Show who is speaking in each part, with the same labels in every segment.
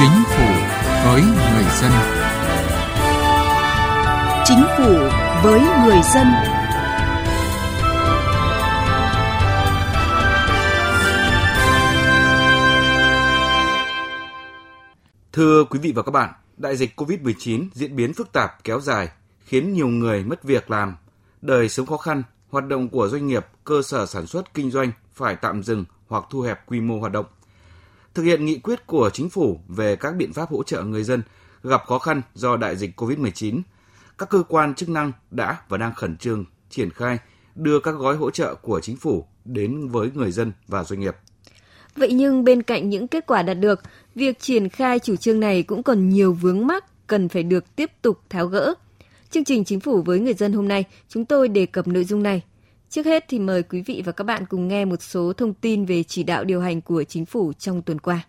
Speaker 1: Chính phủ với người dân.
Speaker 2: Chính phủ với người dân.
Speaker 3: Thưa quý vị và các bạn, đại dịch COVID-19 diễn biến phức tạp kéo dài, khiến nhiều người mất việc làm, đời sống khó khăn, hoạt động của doanh nghiệp, cơ sở sản xuất kinh doanh phải tạm dừng hoặc thu hẹp quy mô hoạt động. Thực hiện nghị quyết của chính phủ về các biện pháp hỗ trợ người dân gặp khó khăn do đại dịch COVID-19, các cơ quan chức năng đã và đang khẩn trương triển khai đưa các gói hỗ trợ của chính phủ đến với người dân và doanh nghiệp.
Speaker 4: Vậy nhưng bên cạnh những kết quả đạt được, việc triển khai chủ trương này cũng còn nhiều vướng mắc cần phải được tiếp tục tháo gỡ. Chương trình Chính phủ với người dân hôm nay, chúng tôi đề cập nội dung này. Trước hết thì mời quý vị và các bạn cùng nghe một số thông tin về chỉ đạo điều hành của chính phủ trong tuần qua.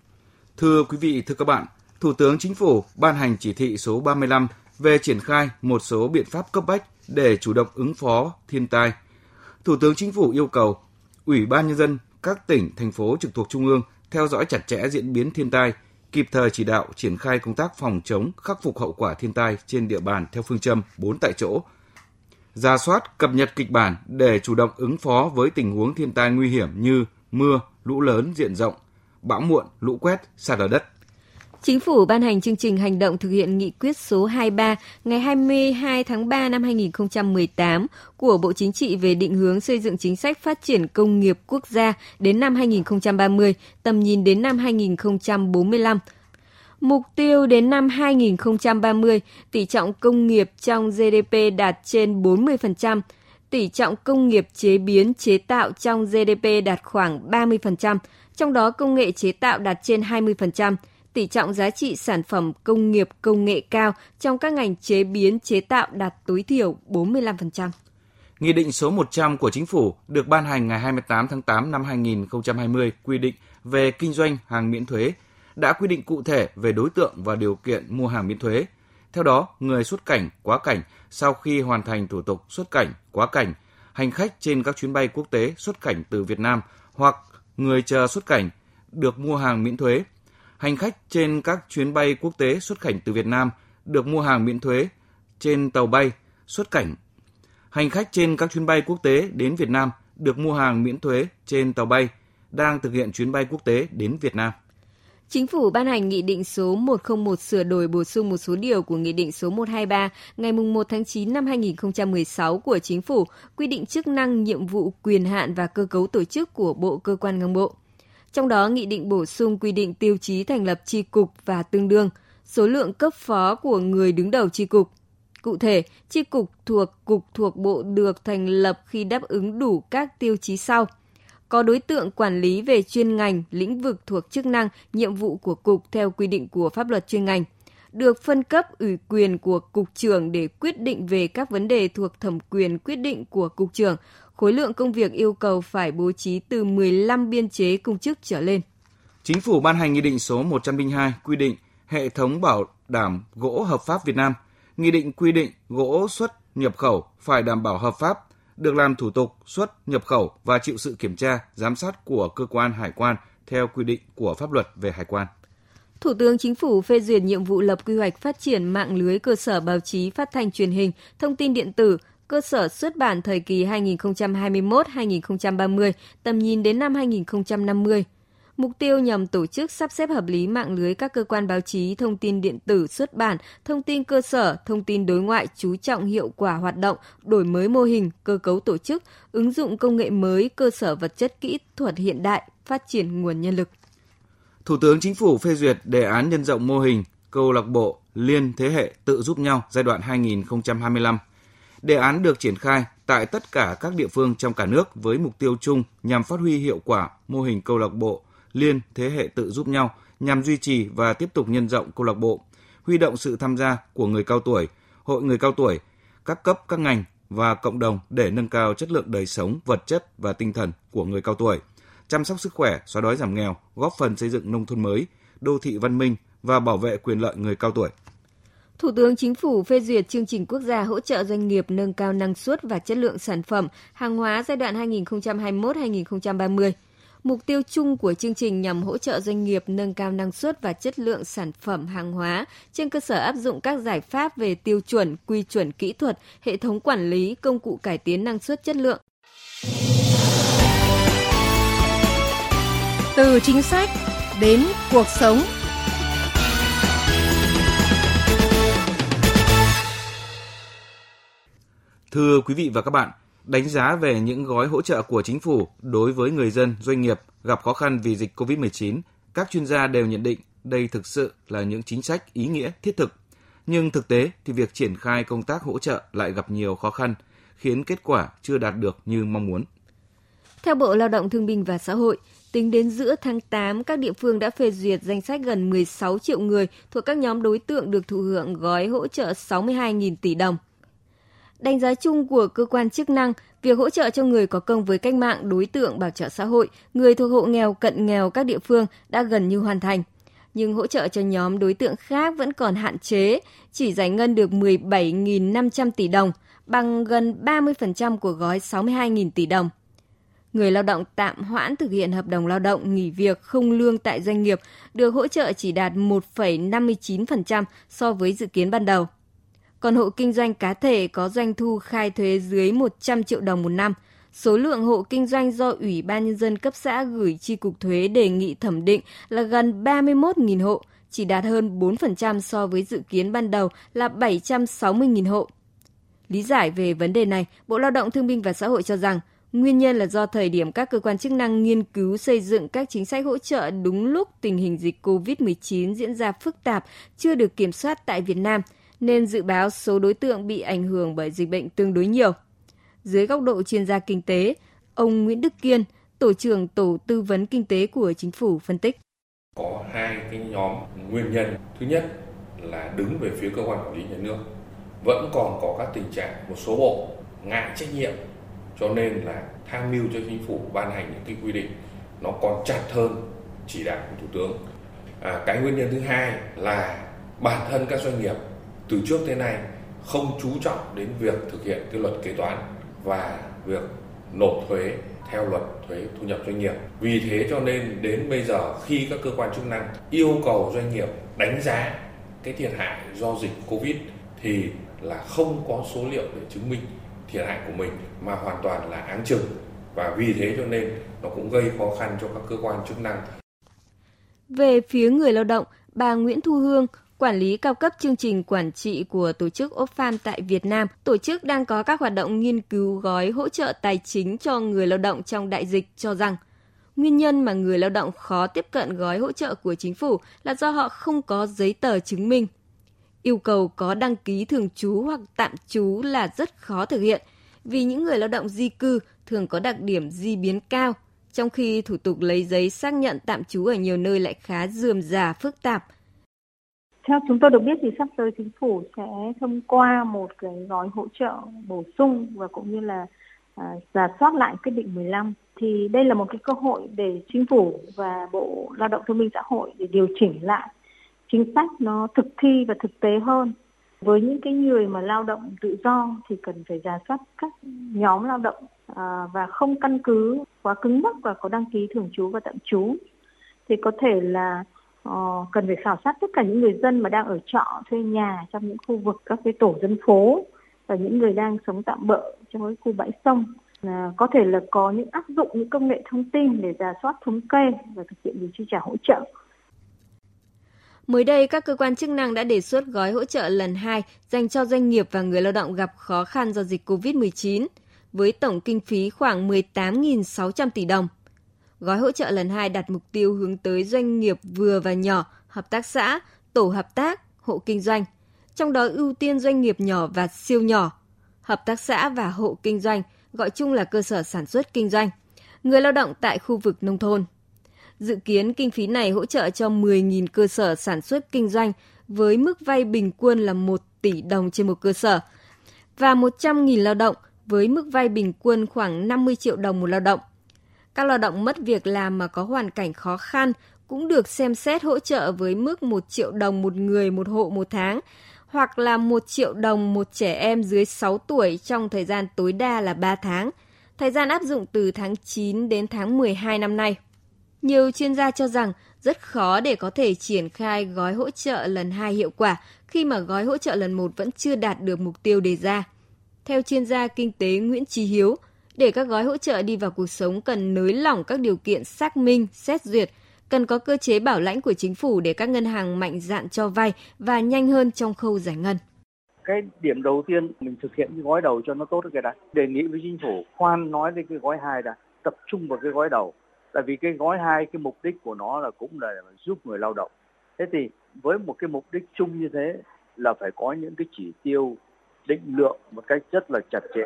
Speaker 3: Thưa quý vị, thưa các bạn, Thủ tướng Chính phủ ban hành chỉ thị số 35 về triển khai một số biện pháp cấp bách để chủ động ứng phó thiên tai. Thủ tướng Chính phủ yêu cầu Ủy ban nhân dân các tỉnh, thành phố trực thuộc trung ương theo dõi chặt chẽ diễn biến thiên tai, kịp thời chỉ đạo triển khai công tác phòng chống, khắc phục hậu quả thiên tai trên địa bàn theo phương châm 4 tại chỗ, ra soát, cập nhật kịch bản để chủ động ứng phó với tình huống thiên tai nguy hiểm như mưa, lũ lớn diện rộng, bão muộn, lũ quét, sạt lở đất.
Speaker 4: Chính phủ ban hành chương trình hành động thực hiện nghị quyết số 23 ngày 22 tháng 3 năm 2018 của Bộ Chính trị về định hướng xây dựng chính sách phát triển công nghiệp quốc gia đến năm 2030, tầm nhìn đến năm 2045 Mục tiêu đến năm 2030, tỷ trọng công nghiệp trong GDP đạt trên 40%, tỷ trọng công nghiệp chế biến chế tạo trong GDP đạt khoảng 30%, trong đó công nghệ chế tạo đạt trên 20%, tỷ trọng giá trị sản phẩm công nghiệp công nghệ cao trong các ngành chế biến chế tạo đạt tối thiểu 45%.
Speaker 3: Nghị định số 100 của Chính phủ được ban hành ngày 28 tháng 8 năm 2020 quy định về kinh doanh hàng miễn thuế đã quy định cụ thể về đối tượng và điều kiện mua hàng miễn thuế. Theo đó, người xuất cảnh, quá cảnh sau khi hoàn thành thủ tục xuất cảnh, quá cảnh, hành khách trên các chuyến bay quốc tế xuất cảnh từ Việt Nam hoặc người chờ xuất cảnh được mua hàng miễn thuế. Hành khách trên các chuyến bay quốc tế xuất cảnh từ Việt Nam được mua hàng miễn thuế trên tàu bay xuất cảnh. Hành khách trên các chuyến bay quốc tế đến Việt Nam được mua hàng miễn thuế trên tàu bay đang thực hiện chuyến bay quốc tế đến Việt Nam.
Speaker 4: Chính phủ ban hành Nghị định số 101 sửa đổi bổ sung một số điều của Nghị định số 123 ngày 1 tháng 9 năm 2016 của Chính phủ quy định chức năng, nhiệm vụ, quyền hạn và cơ cấu tổ chức của Bộ Cơ quan ngang bộ. Trong đó, Nghị định bổ sung quy định tiêu chí thành lập tri cục và tương đương, số lượng cấp phó của người đứng đầu tri cục. Cụ thể, tri cục thuộc cục thuộc bộ được thành lập khi đáp ứng đủ các tiêu chí sau – có đối tượng quản lý về chuyên ngành, lĩnh vực thuộc chức năng, nhiệm vụ của cục theo quy định của pháp luật chuyên ngành được phân cấp ủy quyền của cục trưởng để quyết định về các vấn đề thuộc thẩm quyền quyết định của cục trưởng, khối lượng công việc yêu cầu phải bố trí từ 15 biên chế công chức trở lên.
Speaker 3: Chính phủ ban hành Nghị định số 102 quy định hệ thống bảo đảm gỗ hợp pháp Việt Nam. Nghị định quy định gỗ xuất nhập khẩu phải đảm bảo hợp pháp được làm thủ tục xuất nhập khẩu và chịu sự kiểm tra, giám sát của cơ quan hải quan theo quy định của pháp luật về hải quan.
Speaker 4: Thủ tướng Chính phủ phê duyệt nhiệm vụ lập quy hoạch phát triển mạng lưới cơ sở báo chí phát thanh truyền hình, thông tin điện tử, cơ sở xuất bản thời kỳ 2021-2030, tầm nhìn đến năm 2050 Mục tiêu nhằm tổ chức sắp xếp hợp lý mạng lưới các cơ quan báo chí, thông tin điện tử, xuất bản, thông tin cơ sở, thông tin đối ngoại chú trọng hiệu quả hoạt động, đổi mới mô hình, cơ cấu tổ chức, ứng dụng công nghệ mới, cơ sở vật chất kỹ thuật hiện đại, phát triển nguồn nhân lực.
Speaker 3: Thủ tướng Chính phủ phê duyệt đề án nhân rộng mô hình câu lạc bộ liên thế hệ tự giúp nhau giai đoạn 2025. Đề án được triển khai tại tất cả các địa phương trong cả nước với mục tiêu chung nhằm phát huy hiệu quả mô hình câu lạc bộ liên thế hệ tự giúp nhau nhằm duy trì và tiếp tục nhân rộng câu lạc bộ, huy động sự tham gia của người cao tuổi, hội người cao tuổi, các cấp các ngành và cộng đồng để nâng cao chất lượng đời sống vật chất và tinh thần của người cao tuổi, chăm sóc sức khỏe, xóa đói giảm nghèo, góp phần xây dựng nông thôn mới, đô thị văn minh và bảo vệ quyền lợi người cao tuổi.
Speaker 4: Thủ tướng Chính phủ phê duyệt chương trình quốc gia hỗ trợ doanh nghiệp nâng cao năng suất và chất lượng sản phẩm, hàng hóa giai đoạn 2021-2030 Mục tiêu chung của chương trình nhằm hỗ trợ doanh nghiệp nâng cao năng suất và chất lượng sản phẩm hàng hóa trên cơ sở áp dụng các giải pháp về tiêu chuẩn, quy chuẩn kỹ thuật, hệ thống quản lý, công cụ cải tiến năng suất chất lượng.
Speaker 2: Từ chính sách đến cuộc sống.
Speaker 3: Thưa quý vị và các bạn, đánh giá về những gói hỗ trợ của chính phủ đối với người dân, doanh nghiệp gặp khó khăn vì dịch COVID-19, các chuyên gia đều nhận định đây thực sự là những chính sách ý nghĩa thiết thực. Nhưng thực tế thì việc triển khai công tác hỗ trợ lại gặp nhiều khó khăn, khiến kết quả chưa đạt được như mong muốn.
Speaker 4: Theo Bộ Lao động Thương binh và Xã hội, tính đến giữa tháng 8, các địa phương đã phê duyệt danh sách gần 16 triệu người thuộc các nhóm đối tượng được thụ hưởng gói hỗ trợ 62.000 tỷ đồng. Đánh giá chung của cơ quan chức năng, việc hỗ trợ cho người có công với cách mạng đối tượng bảo trợ xã hội, người thuộc hộ nghèo cận nghèo các địa phương đã gần như hoàn thành. Nhưng hỗ trợ cho nhóm đối tượng khác vẫn còn hạn chế, chỉ giải ngân được 17.500 tỷ đồng, bằng gần 30% của gói 62.000 tỷ đồng. Người lao động tạm hoãn thực hiện hợp đồng lao động nghỉ việc không lương tại doanh nghiệp được hỗ trợ chỉ đạt 1,59% so với dự kiến ban đầu. Còn hộ kinh doanh cá thể có doanh thu khai thuế dưới 100 triệu đồng một năm, số lượng hộ kinh doanh do Ủy ban Nhân dân cấp xã gửi chi cục thuế đề nghị thẩm định là gần 31.000 hộ, chỉ đạt hơn 4% so với dự kiến ban đầu là 760.000 hộ. Lý giải về vấn đề này, Bộ Lao động Thương binh và Xã hội cho rằng Nguyên nhân là do thời điểm các cơ quan chức năng nghiên cứu xây dựng các chính sách hỗ trợ đúng lúc tình hình dịch COVID-19 diễn ra phức tạp, chưa được kiểm soát tại Việt Nam – nên dự báo số đối tượng bị ảnh hưởng bởi dịch bệnh tương đối nhiều. Dưới góc độ chuyên gia kinh tế, ông Nguyễn Đức Kiên, tổ trưởng tổ tư vấn kinh tế của chính phủ phân tích.
Speaker 5: Có hai cái nhóm nguyên nhân. Thứ nhất là đứng về phía cơ quan quản lý nhà nước. Vẫn còn có các tình trạng một số bộ ngại trách nhiệm cho nên là tham mưu cho chính phủ ban hành những cái quy định nó còn chặt hơn chỉ đạo của thủ tướng. À, cái nguyên nhân thứ hai là bản thân các doanh nghiệp từ trước tới nay không chú trọng đến việc thực hiện cái luật kế toán và việc nộp thuế theo luật thuế thu nhập doanh nghiệp. Vì thế cho nên đến bây giờ khi các cơ quan chức năng yêu cầu doanh nghiệp đánh giá cái thiệt hại do dịch Covid thì là không có số liệu để chứng minh thiệt hại của mình mà hoàn toàn là áng chừng và vì thế cho nên nó cũng gây khó khăn cho các cơ quan chức năng.
Speaker 4: Về phía người lao động, bà Nguyễn Thu Hương, quản lý cao cấp chương trình quản trị của tổ chức Oxfam tại Việt Nam, tổ chức đang có các hoạt động nghiên cứu gói hỗ trợ tài chính cho người lao động trong đại dịch cho rằng nguyên nhân mà người lao động khó tiếp cận gói hỗ trợ của chính phủ là do họ không có giấy tờ chứng minh. Yêu cầu có đăng ký thường trú hoặc tạm trú là rất khó thực hiện vì những người lao động di cư thường có đặc điểm di biến cao, trong khi thủ tục lấy giấy xác nhận tạm trú ở nhiều nơi lại khá dườm già phức tạp –
Speaker 6: theo chúng tôi được biết thì sắp tới chính phủ sẽ thông qua một cái gói hỗ trợ bổ sung và cũng như là à, giả soát lại quyết định 15 thì đây là một cái cơ hội để chính phủ và bộ lao động thương minh xã hội để điều chỉnh lại chính sách nó thực thi và thực tế hơn. Với những cái người mà lao động tự do thì cần phải giả soát các nhóm lao động à, và không căn cứ quá cứng nhắc và có đăng ký thường trú và tạm trú. Thì có thể là Ờ, cần phải khảo sát tất cả những người dân mà đang ở trọ thuê nhà trong những khu vực các cái tổ dân phố và những người đang sống tạm bỡ trong cái khu bãi sông à, có thể là có những áp dụng những công nghệ thông tin để giả soát thống kê và thực hiện việc chi trả hỗ trợ.
Speaker 4: Mới đây, các cơ quan chức năng đã đề xuất gói hỗ trợ lần 2 dành cho doanh nghiệp và người lao động gặp khó khăn do dịch COVID-19, với tổng kinh phí khoảng 18.600 tỷ đồng. Gói hỗ trợ lần 2 đặt mục tiêu hướng tới doanh nghiệp vừa và nhỏ, hợp tác xã, tổ hợp tác, hộ kinh doanh, trong đó ưu tiên doanh nghiệp nhỏ và siêu nhỏ, hợp tác xã và hộ kinh doanh, gọi chung là cơ sở sản xuất kinh doanh, người lao động tại khu vực nông thôn. Dự kiến kinh phí này hỗ trợ cho 10.000 cơ sở sản xuất kinh doanh với mức vay bình quân là 1 tỷ đồng trên một cơ sở và 100.000 lao động với mức vay bình quân khoảng 50 triệu đồng một lao động. Các lao động mất việc làm mà có hoàn cảnh khó khăn cũng được xem xét hỗ trợ với mức 1 triệu đồng một người một hộ một tháng, hoặc là 1 triệu đồng một trẻ em dưới 6 tuổi trong thời gian tối đa là 3 tháng. Thời gian áp dụng từ tháng 9 đến tháng 12 năm nay. Nhiều chuyên gia cho rằng rất khó để có thể triển khai gói hỗ trợ lần 2 hiệu quả khi mà gói hỗ trợ lần 1 vẫn chưa đạt được mục tiêu đề ra. Theo chuyên gia kinh tế Nguyễn Trí Hiếu, để các gói hỗ trợ đi vào cuộc sống cần nới lỏng các điều kiện xác minh, xét duyệt, cần có cơ chế bảo lãnh của chính phủ để các ngân hàng mạnh dạn cho vay và nhanh hơn trong khâu giải ngân.
Speaker 7: Cái điểm đầu tiên mình thực hiện cái gói đầu cho nó tốt cái đã. Đề nghị với chính phủ khoan nói đến cái gói hai đã, tập trung vào cái gói đầu. Tại vì cái gói hai cái mục đích của nó là cũng là giúp người lao động. Thế thì với một cái mục đích chung như thế là phải có những cái chỉ tiêu định lượng một cách rất là chặt chẽ.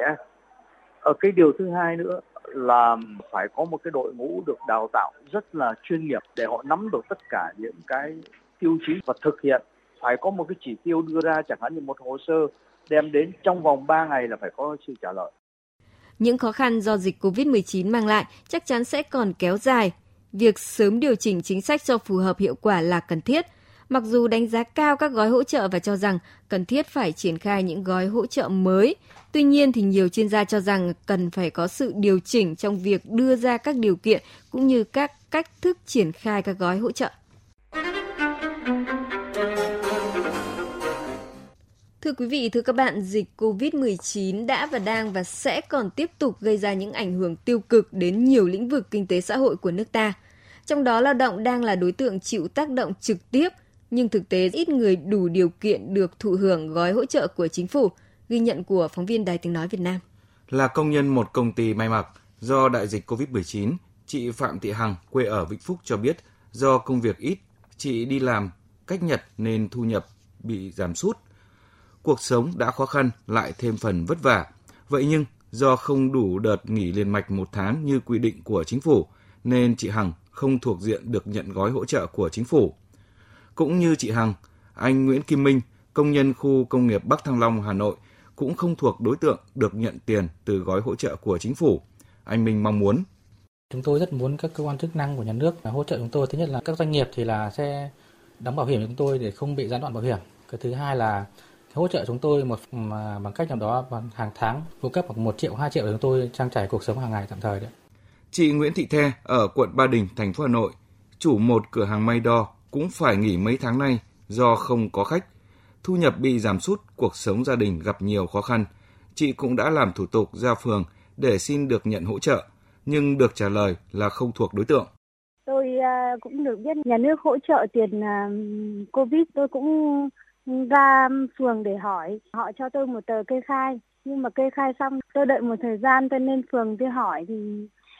Speaker 7: Ở cái điều thứ hai nữa là phải có một cái đội ngũ được đào tạo rất là chuyên nghiệp để họ nắm được tất cả những cái tiêu chí và thực hiện phải có một cái chỉ tiêu đưa ra, chẳng hạn như một hồ sơ, đem đến trong vòng 3 ngày là phải có sự trả lời.
Speaker 4: Những khó khăn do dịch COVID-19 mang lại chắc chắn sẽ còn kéo dài. Việc sớm điều chỉnh chính sách cho phù hợp hiệu quả là cần thiết. Mặc dù đánh giá cao các gói hỗ trợ và cho rằng cần thiết phải triển khai những gói hỗ trợ mới, tuy nhiên thì nhiều chuyên gia cho rằng cần phải có sự điều chỉnh trong việc đưa ra các điều kiện cũng như các cách thức triển khai các gói hỗ trợ. Thưa quý vị, thưa các bạn, dịch COVID-19 đã và đang và sẽ còn tiếp tục gây ra những ảnh hưởng tiêu cực đến nhiều lĩnh vực kinh tế xã hội của nước ta. Trong đó lao động đang là đối tượng chịu tác động trực tiếp, nhưng thực tế ít người đủ điều kiện được thụ hưởng gói hỗ trợ của chính phủ, ghi nhận của phóng viên Đài Tiếng Nói Việt Nam.
Speaker 3: Là công nhân một công ty may mặc, do đại dịch COVID-19, chị Phạm Thị Hằng, quê ở Vĩnh Phúc cho biết, do công việc ít, chị đi làm cách Nhật nên thu nhập bị giảm sút – cuộc sống đã khó khăn lại thêm phần vất vả. Vậy nhưng do không đủ đợt nghỉ liền mạch một tháng như quy định của chính phủ, nên chị Hằng không thuộc diện được nhận gói hỗ trợ của chính phủ. Cũng như chị Hằng, anh Nguyễn Kim Minh, công nhân khu công nghiệp Bắc Thăng Long, Hà Nội, cũng không thuộc đối tượng được nhận tiền từ gói hỗ trợ của chính phủ. Anh Minh mong muốn
Speaker 8: Chúng tôi rất muốn các cơ quan chức năng của nhà nước hỗ trợ chúng tôi. Thứ nhất là các doanh nghiệp thì là sẽ đóng bảo hiểm cho chúng tôi để không bị gián đoạn bảo hiểm. Cái thứ hai là hỗ trợ chúng tôi một bằng cách nào đó bằng hàng tháng cung cấp khoảng 1 triệu 2 triệu để chúng tôi trang trải cuộc sống hàng ngày tạm thời đấy.
Speaker 3: Chị Nguyễn Thị The ở quận Ba Đình, thành phố Hà Nội, chủ một cửa hàng may đo cũng phải nghỉ mấy tháng nay do không có khách. Thu nhập bị giảm sút, cuộc sống gia đình gặp nhiều khó khăn. Chị cũng đã làm thủ tục ra phường để xin được nhận hỗ trợ, nhưng được trả lời là không thuộc đối tượng.
Speaker 6: Tôi à, cũng được biết nhà nước hỗ trợ tiền à, Covid, tôi cũng ra phường để hỏi họ cho tôi một tờ kê khai nhưng mà kê khai xong tôi đợi một thời gian tôi lên phường tôi hỏi thì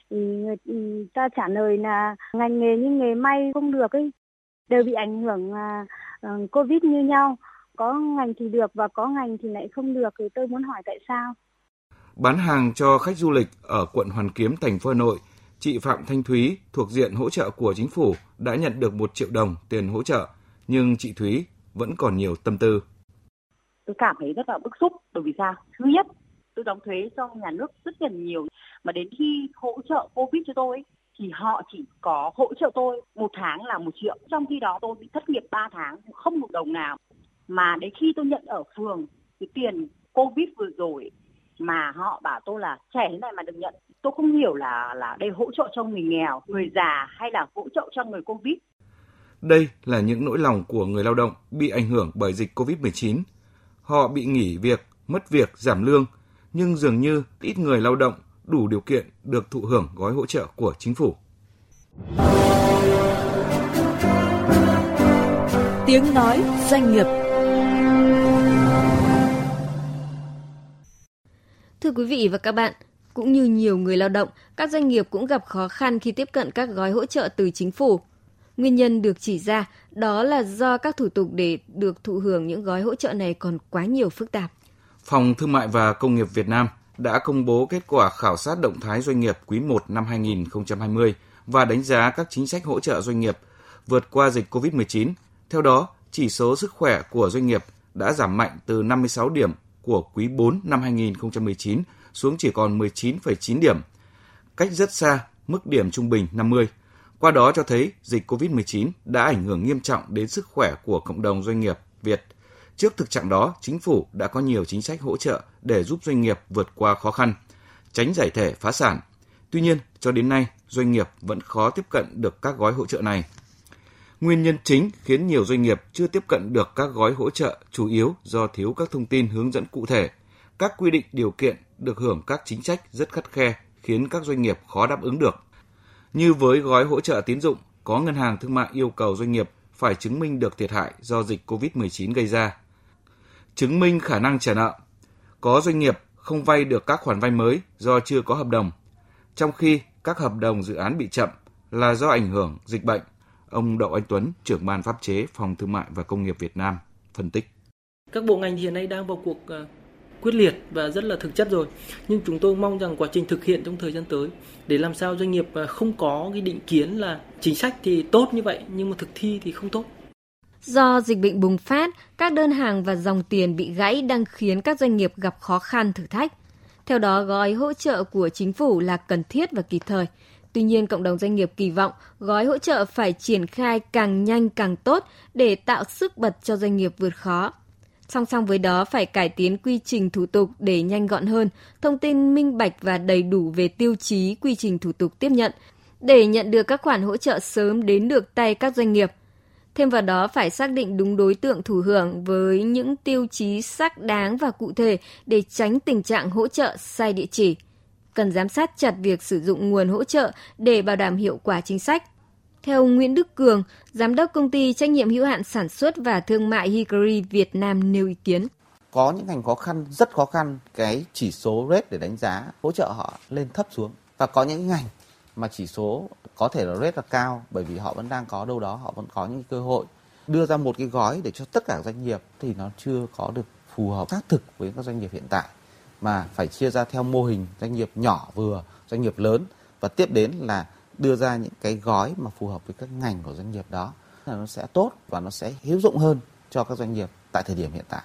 Speaker 6: người ừ, ta trả lời là ngành nghề như nghề may không được ấy đều bị ảnh hưởng uh, covid như nhau có ngành thì được và có ngành thì lại không được thì tôi muốn hỏi tại sao
Speaker 3: bán hàng cho khách du lịch ở quận Hoàn Kiếm thành phố Hà Nội chị Phạm Thanh Thúy thuộc diện hỗ trợ của chính phủ đã nhận được 1 triệu đồng tiền hỗ trợ nhưng chị Thúy vẫn còn nhiều tâm tư.
Speaker 9: Tôi cảm thấy rất là bức xúc bởi vì sao? Thứ nhất, tôi đóng thuế cho nhà nước rất là nhiều mà đến khi hỗ trợ Covid cho tôi thì họ chỉ có hỗ trợ tôi một tháng là một triệu. Trong khi đó tôi bị thất nghiệp 3 tháng không một đồng nào. Mà đến khi tôi nhận ở phường cái tiền covid vừa rồi mà họ bảo tôi là trẻ thế này mà được nhận. Tôi không hiểu là là đây hỗ trợ cho người nghèo người già hay là hỗ trợ cho người covid.
Speaker 3: Đây là những nỗi lòng của người lao động bị ảnh hưởng bởi dịch COVID-19. Họ bị nghỉ việc, mất việc, giảm lương, nhưng dường như ít người lao động đủ điều kiện được thụ hưởng gói hỗ trợ của chính phủ.
Speaker 2: Tiếng nói doanh nghiệp
Speaker 4: Thưa quý vị và các bạn, cũng như nhiều người lao động, các doanh nghiệp cũng gặp khó khăn khi tiếp cận các gói hỗ trợ từ chính phủ. Nguyên nhân được chỉ ra đó là do các thủ tục để được thụ hưởng những gói hỗ trợ này còn quá nhiều phức tạp.
Speaker 3: Phòng Thương mại và Công nghiệp Việt Nam đã công bố kết quả khảo sát động thái doanh nghiệp quý 1 năm 2020 và đánh giá các chính sách hỗ trợ doanh nghiệp vượt qua dịch COVID-19. Theo đó, chỉ số sức khỏe của doanh nghiệp đã giảm mạnh từ 56 điểm của quý 4 năm 2019 xuống chỉ còn 19,9 điểm, cách rất xa mức điểm trung bình 50 qua đó cho thấy dịch COVID-19 đã ảnh hưởng nghiêm trọng đến sức khỏe của cộng đồng doanh nghiệp Việt. Trước thực trạng đó, chính phủ đã có nhiều chính sách hỗ trợ để giúp doanh nghiệp vượt qua khó khăn, tránh giải thể phá sản. Tuy nhiên, cho đến nay, doanh nghiệp vẫn khó tiếp cận được các gói hỗ trợ này. Nguyên nhân chính khiến nhiều doanh nghiệp chưa tiếp cận được các gói hỗ trợ chủ yếu do thiếu các thông tin hướng dẫn cụ thể, các quy định điều kiện được hưởng các chính sách rất khắt khe khiến các doanh nghiệp khó đáp ứng được. Như với gói hỗ trợ tín dụng, có ngân hàng thương mại yêu cầu doanh nghiệp phải chứng minh được thiệt hại do dịch COVID-19 gây ra. Chứng minh khả năng trả nợ. Có doanh nghiệp không vay được các khoản vay mới do chưa có hợp đồng, trong khi các hợp đồng dự án bị chậm là do ảnh hưởng dịch bệnh. Ông Đậu Anh Tuấn, trưởng ban pháp chế Phòng Thương mại và Công nghiệp Việt Nam, phân tích.
Speaker 10: Các bộ ngành hiện nay đang vào cuộc ờ, quyết liệt và rất là thực chất rồi. Nhưng chúng tôi mong rằng quá trình thực hiện trong thời gian tới để làm sao doanh nghiệp ờ, không có cái định kiến là chính sách thì tốt như vậy nhưng mà thực thi thì không tốt.
Speaker 4: Do dịch bệnh bùng phát, các đơn hàng và dòng tiền bị gãy đang khiến các doanh nghiệp gặp khó khăn thử thách. Theo đó, gói hỗ trợ của chính phủ là cần thiết và kịp thời. Tuy nhiên, cộng đồng doanh nghiệp kỳ vọng gói hỗ trợ phải triển khai càng nhanh càng tốt để tạo sức bật cho doanh nghiệp vượt khó. Song song với đó phải cải tiến quy trình thủ tục để nhanh gọn hơn, thông tin minh bạch và đầy đủ về tiêu chí quy trình thủ tục tiếp nhận để nhận được các khoản hỗ trợ sớm đến được tay các doanh nghiệp – Thêm vào đó phải xác định đúng đối tượng thụ hưởng với những tiêu chí xác đáng và cụ thể để tránh tình trạng hỗ trợ sai địa chỉ. Cần giám sát chặt việc sử dụng nguồn hỗ trợ để bảo đảm hiệu quả chính sách. Theo Nguyễn Đức Cường, giám đốc công ty trách nhiệm hữu hạn sản xuất và thương mại Hickory Việt Nam nêu ý kiến.
Speaker 11: Có những ngành khó khăn, rất khó khăn, cái chỉ số rate để đánh giá hỗ trợ họ lên thấp xuống. Và có những ngành mà chỉ số có thể là rất là cao bởi vì họ vẫn đang có đâu đó họ vẫn có những cơ hội. Đưa ra một cái gói để cho tất cả doanh nghiệp thì nó chưa có được phù hợp xác thực với các doanh nghiệp hiện tại. Mà phải chia ra theo mô hình doanh nghiệp nhỏ vừa doanh nghiệp lớn. Và tiếp đến là đưa ra những cái gói mà phù hợp với các ngành của doanh nghiệp đó. Là nó sẽ tốt và nó sẽ hữu dụng hơn cho các doanh nghiệp tại thời điểm hiện tại.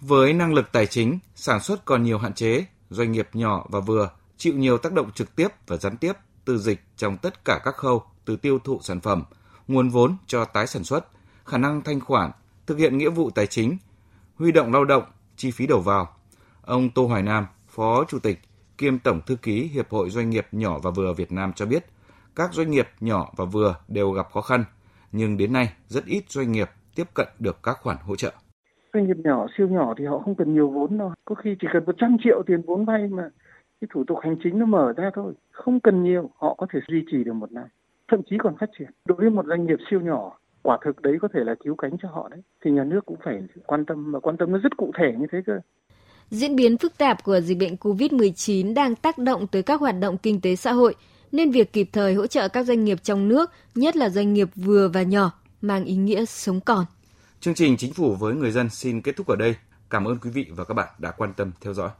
Speaker 3: Với năng lực tài chính, sản xuất còn nhiều hạn chế, doanh nghiệp nhỏ và vừa chịu nhiều tác động trực tiếp và gián tiếp từ dịch trong tất cả các khâu từ tiêu thụ sản phẩm, nguồn vốn cho tái sản xuất, khả năng thanh khoản, thực hiện nghĩa vụ tài chính, huy động lao động, chi phí đầu vào. Ông Tô Hoài Nam, Phó Chủ tịch kiêm Tổng Thư ký Hiệp hội Doanh nghiệp nhỏ và vừa Việt Nam cho biết, các doanh nghiệp nhỏ và vừa đều gặp khó khăn, nhưng đến nay rất ít doanh nghiệp tiếp cận được các khoản hỗ trợ.
Speaker 12: Doanh nghiệp nhỏ, siêu nhỏ thì họ không cần nhiều vốn đâu. Có khi chỉ cần 100 triệu tiền vốn vay mà cái thủ tục hành chính nó mở ra thôi không cần nhiều họ có thể duy trì được một năm thậm chí còn phát triển đối với một doanh nghiệp siêu nhỏ quả thực đấy có thể là cứu cánh cho họ đấy thì nhà nước cũng phải quan tâm mà quan tâm nó rất cụ thể như thế cơ
Speaker 4: Diễn biến phức tạp của dịch bệnh COVID-19 đang tác động tới các hoạt động kinh tế xã hội, nên việc kịp thời hỗ trợ các doanh nghiệp trong nước, nhất là doanh nghiệp vừa và nhỏ, mang ý nghĩa sống còn.
Speaker 3: Chương trình Chính phủ với người dân xin kết thúc ở đây. Cảm ơn quý vị và các bạn đã quan tâm theo dõi.